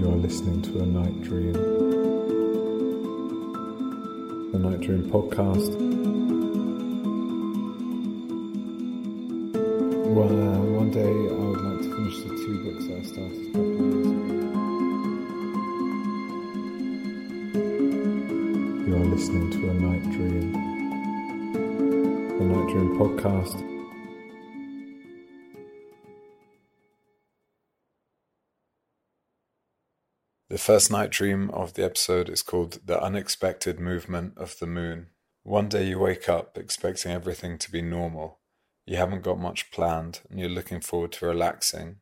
You are listening to a night dream. The Night Dream podcast. Well, uh, one day I would like to finish the two books that I started a couple of years ago. You are listening to a night dream. The Night Dream podcast. The first night dream of the episode is called The Unexpected Movement of the Moon. One day you wake up expecting everything to be normal. You haven't got much planned and you're looking forward to relaxing.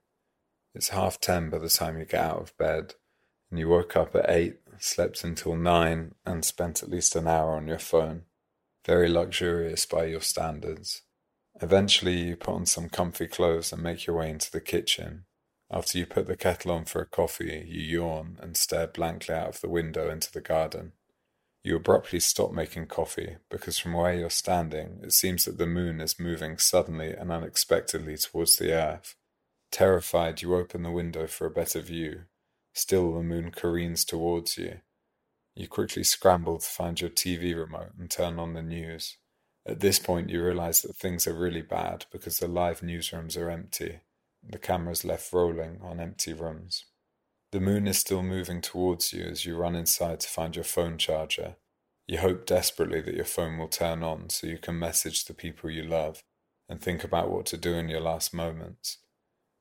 It's half ten by the time you get out of bed, and you woke up at eight, slept until nine, and spent at least an hour on your phone. Very luxurious by your standards. Eventually, you put on some comfy clothes and make your way into the kitchen. After you put the kettle on for a coffee, you yawn and stare blankly out of the window into the garden. You abruptly stop making coffee because from where you're standing, it seems that the moon is moving suddenly and unexpectedly towards the earth. Terrified, you open the window for a better view. Still, the moon careens towards you. You quickly scramble to find your TV remote and turn on the news. At this point, you realize that things are really bad because the live newsrooms are empty the cameras left rolling on empty rooms. The moon is still moving towards you as you run inside to find your phone charger. You hope desperately that your phone will turn on so you can message the people you love and think about what to do in your last moments.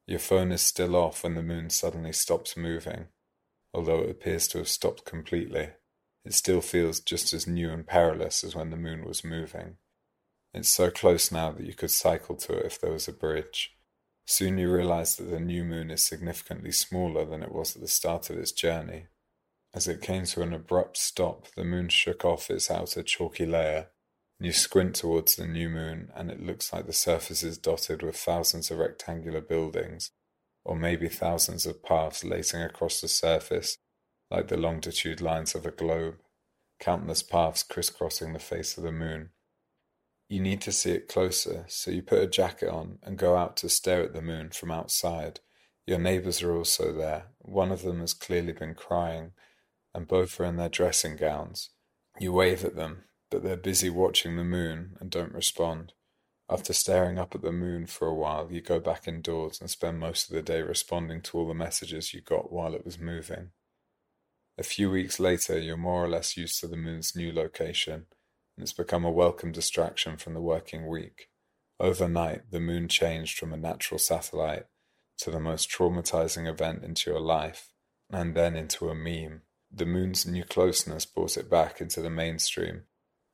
Your phone is still off when the moon suddenly stops moving. Although it appears to have stopped completely, it still feels just as new and perilous as when the moon was moving. It's so close now that you could cycle to it if there was a bridge. Soon you realize that the new moon is significantly smaller than it was at the start of its journey. As it came to an abrupt stop, the moon shook off its outer chalky layer. You squint towards the new moon, and it looks like the surface is dotted with thousands of rectangular buildings, or maybe thousands of paths lacing across the surface, like the longitude lines of a globe, countless paths crisscrossing the face of the moon. You need to see it closer, so you put a jacket on and go out to stare at the moon from outside. Your neighbors are also there. One of them has clearly been crying, and both are in their dressing gowns. You wave at them, but they're busy watching the moon and don't respond. After staring up at the moon for a while, you go back indoors and spend most of the day responding to all the messages you got while it was moving. A few weeks later, you're more or less used to the moon's new location and it's become a welcome distraction from the working week. Overnight, the moon changed from a natural satellite to the most traumatizing event into your life, and then into a meme. The moon's new closeness brought it back into the mainstream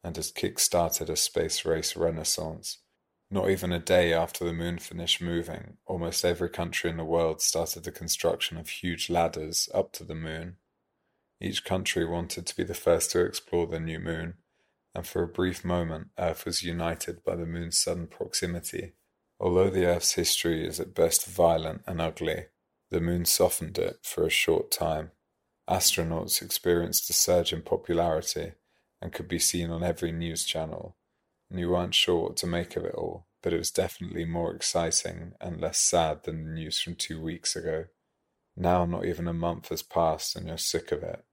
and has kick-started a space race renaissance. Not even a day after the moon finished moving, almost every country in the world started the construction of huge ladders up to the moon. Each country wanted to be the first to explore the new moon, and for a brief moment Earth was united by the moon's sudden proximity. Although the Earth's history is at best violent and ugly, the moon softened it for a short time. Astronauts experienced a surge in popularity and could be seen on every news channel, and you weren't sure what to make of it all, but it was definitely more exciting and less sad than the news from two weeks ago. Now, not even a month has passed, and you're sick of it.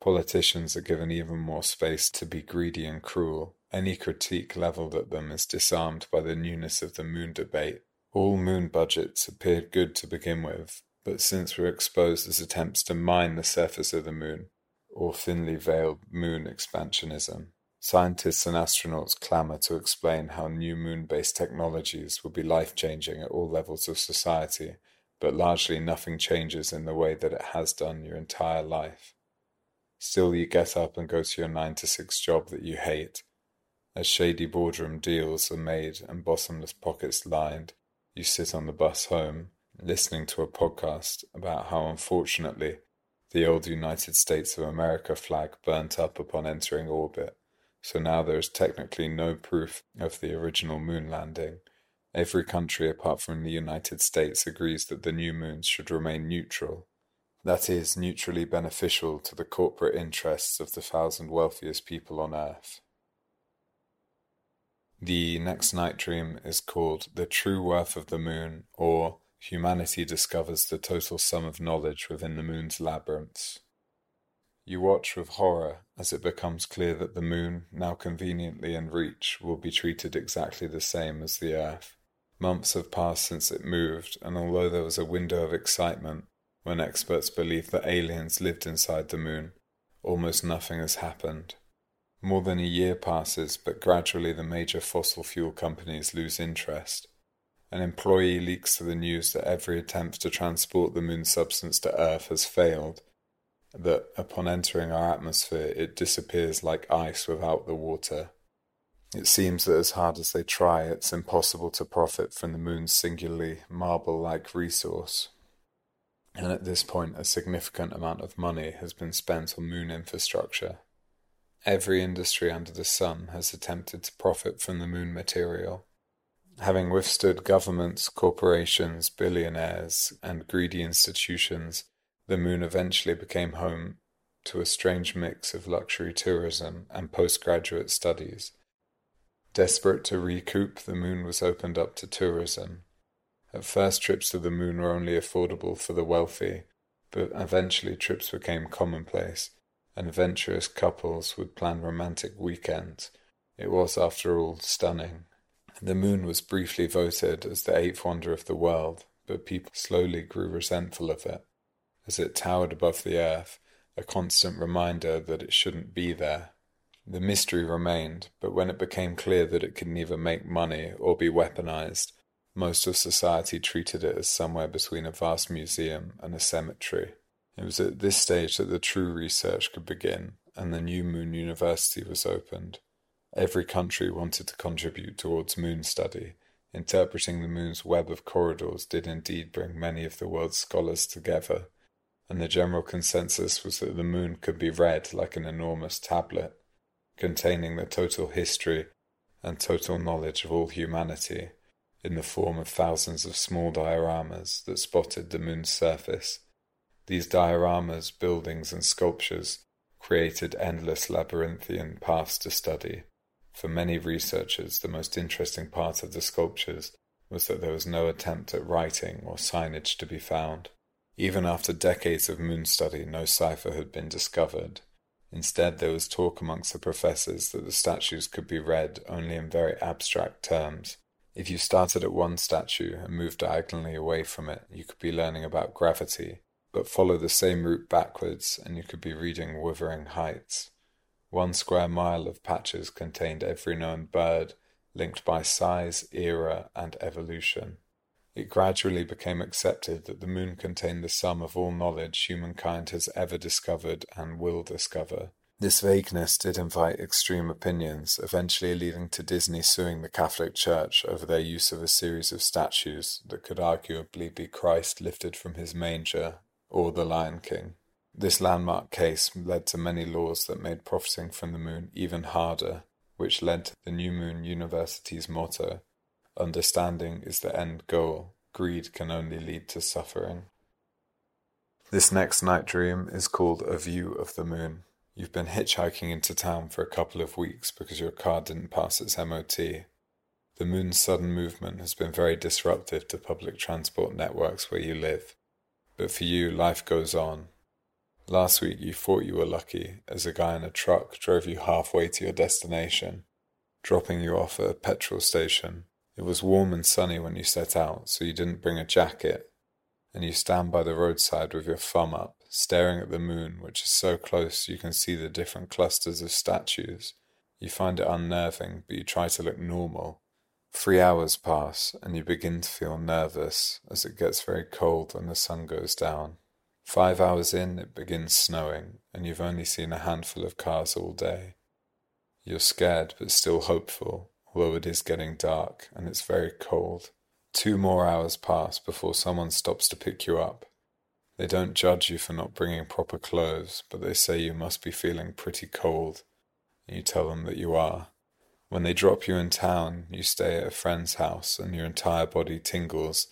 Politicians are given even more space to be greedy and cruel. Any critique levelled at them is disarmed by the newness of the moon debate. All moon budgets appeared good to begin with, but since we're exposed as attempts to mine the surface of the moon, or thinly veiled moon expansionism, scientists and astronauts clamour to explain how new moon based technologies will be life changing at all levels of society, but largely nothing changes in the way that it has done your entire life. Still you get up and go to your nine to six job that you hate. As shady boardroom deals are made and bottomless pockets lined, you sit on the bus home, listening to a podcast about how unfortunately the old United States of America flag burnt up upon entering orbit, so now there is technically no proof of the original moon landing. Every country apart from the United States agrees that the new moons should remain neutral that is, neutrally beneficial to the corporate interests of the thousand wealthiest people on earth. The next night dream is called The True Worth of the Moon or humanity discovers the total sum of knowledge within the moon's labyrinths. You watch with horror as it becomes clear that the moon, now conveniently in reach, will be treated exactly the same as the Earth. Months have passed since it moved, and although there was a window of excitement when experts believed that aliens lived inside the moon, almost nothing has happened. More than a year passes, but gradually the major fossil fuel companies lose interest. An employee leaks to the news that every attempt to transport the moon's substance to Earth has failed, that upon entering our atmosphere it disappears like ice without the water. It seems that as hard as they try, it's impossible to profit from the moon's singularly marble like resource. And at this point, a significant amount of money has been spent on moon infrastructure. Every industry under the sun has attempted to profit from the moon material. Having withstood governments, corporations, billionaires, and greedy institutions, the moon eventually became home to a strange mix of luxury tourism and postgraduate studies. Desperate to recoup, the moon was opened up to tourism. At first, trips to the moon were only affordable for the wealthy, but eventually trips became commonplace, and adventurous couples would plan romantic weekends. It was, after all, stunning. The moon was briefly voted as the eighth wonder of the world, but people slowly grew resentful of it as it towered above the earth, a constant reminder that it shouldn't be there. The mystery remained, but when it became clear that it could neither make money or be weaponized, most of society treated it as somewhere between a vast museum and a cemetery. It was at this stage that the true research could begin, and the New Moon University was opened. Every country wanted to contribute towards moon study. Interpreting the moon's web of corridors did indeed bring many of the world's scholars together and the general consensus was that the moon could be read like an enormous tablet, containing the total history and total knowledge of all humanity in the form of thousands of small dioramas that spotted the moon's surface. These dioramas, buildings, and sculptures created endless labyrinthian paths to study. For many researchers, the most interesting part of the sculptures was that there was no attempt at writing or signage to be found. Even after decades of moon study, no cipher had been discovered. Instead, there was talk amongst the professors that the statues could be read only in very abstract terms. If you started at one statue and moved diagonally away from it, you could be learning about gravity, but follow the same route backwards and you could be reading Wuthering Heights. One square mile of patches contained every known bird, linked by size, era, and evolution. It gradually became accepted that the moon contained the sum of all knowledge humankind has ever discovered and will discover. This vagueness did invite extreme opinions, eventually leading to Disney suing the Catholic Church over their use of a series of statues that could arguably be Christ lifted from his manger or the Lion King. This landmark case led to many laws that made profiting from the moon even harder, which led to the New Moon University's motto Understanding is the end goal. Greed can only lead to suffering. This next night dream is called A View of the Moon. You've been hitchhiking into town for a couple of weeks because your car didn't pass its MOT. The moon's sudden movement has been very disruptive to public transport networks where you live. But for you, life goes on. Last week you thought you were lucky as a guy in a truck drove you halfway to your destination, dropping you off at a petrol station it was warm and sunny when you set out, so you didn't bring a jacket, and you stand by the roadside with your thumb up, staring at the moon, which is so close you can see the different clusters of statues. You find it unnerving, but you try to look normal. Three hours pass, and you begin to feel nervous as it gets very cold when the sun goes down. Five hours in, it begins snowing, and you've only seen a handful of cars all day. You're scared, but still hopeful, although it is getting dark and it's very cold. Two more hours pass before someone stops to pick you up. They don't judge you for not bringing proper clothes, but they say you must be feeling pretty cold, and you tell them that you are. When they drop you in town, you stay at a friend's house and your entire body tingles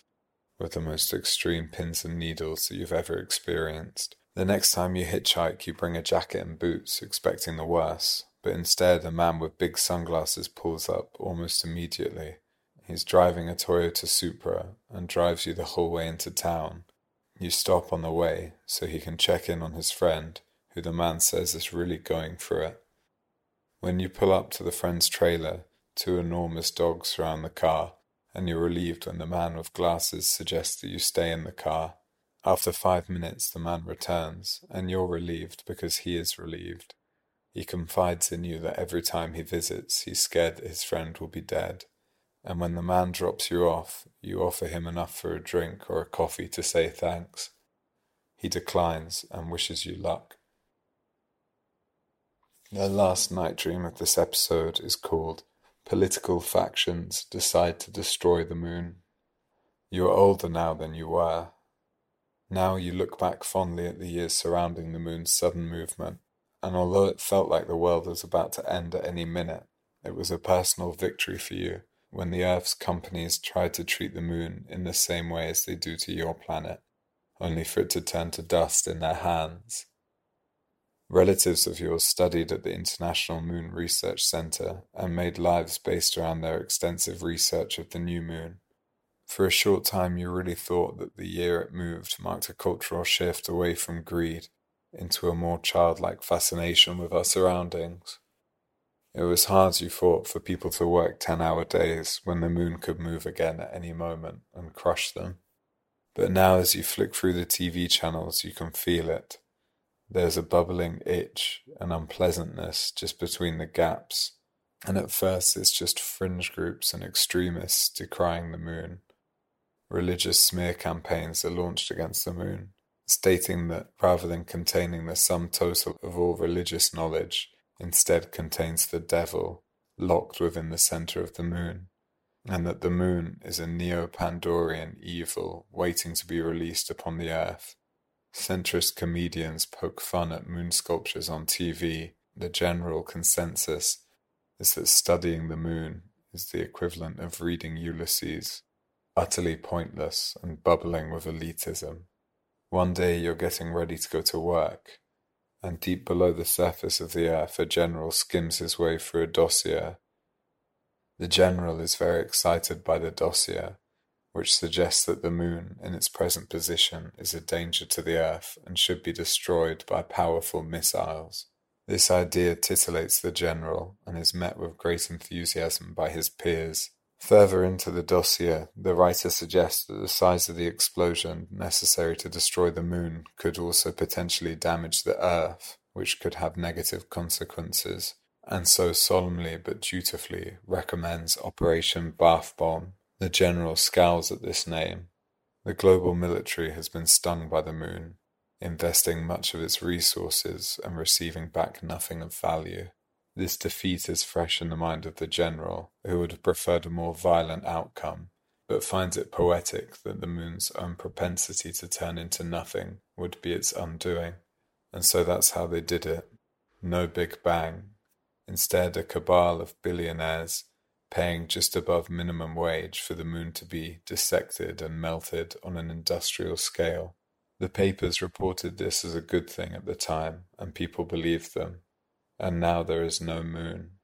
with the most extreme pins and needles that you've ever experienced. The next time you hitchhike, you bring a jacket and boots, expecting the worst, but instead a man with big sunglasses pulls up almost immediately. He's driving a Toyota Supra and drives you the whole way into town. You stop on the way so he can check in on his friend, who the man says is really going for it. When you pull up to the friend's trailer, two enormous dogs surround the car, and you're relieved when the man with glasses suggests that you stay in the car. After five minutes, the man returns, and you're relieved because he is relieved. He confides in you that every time he visits, he's scared that his friend will be dead. And when the man drops you off, you offer him enough for a drink or a coffee to say thanks. He declines and wishes you luck. The last night dream of this episode is called Political Factions Decide to Destroy the Moon. You are older now than you were. Now you look back fondly at the years surrounding the moon's sudden movement and although it felt like the world was about to end at any minute, it was a personal victory for you when the Earth's companies tried to treat the moon in the same way as they do to your planet, only for it to turn to dust in their hands. Relatives of yours studied at the International Moon Research Center and made lives based around their extensive research of the new moon. For a short time, you really thought that the year it moved marked a cultural shift away from greed into a more childlike fascination with our surroundings. It was hard, you thought, for people to work 10 hour days when the moon could move again at any moment and crush them. But now, as you flick through the TV channels, you can feel it. There's a bubbling itch, an unpleasantness just between the gaps, and at first it's just fringe groups and extremists decrying the moon. Religious smear campaigns are launched against the moon stating that rather than containing the sum total of all religious knowledge, instead contains the devil locked within the center of the moon, and that the moon is a neo Pandorian evil waiting to be released upon the earth. Centrist comedians poke fun at moon sculptures on TV. The general consensus is that studying the moon is the equivalent of reading Ulysses, utterly pointless and bubbling with elitism. One day you're getting ready to go to work, and deep below the surface of the earth a general skims his way through a dossier. The general is very excited by the dossier, which suggests that the moon, in its present position, is a danger to the earth and should be destroyed by powerful missiles. This idea titillates the general and is met with great enthusiasm by his peers Further into the dossier, the writer suggests that the size of the explosion necessary to destroy the Moon could also potentially damage the Earth, which could have negative consequences, and so solemnly but dutifully recommends Operation Bath Bomb. The general scowls at this name. The global military has been stung by the Moon, investing much of its resources and receiving back nothing of value. This defeat is fresh in the mind of the general, who would have preferred a more violent outcome, but finds it poetic that the moon's own propensity to turn into nothing would be its undoing. And so that's how they did it. No big bang. Instead, a cabal of billionaires paying just above minimum wage for the moon to be dissected and melted on an industrial scale. The papers reported this as a good thing at the time, and people believed them and now there is no moon.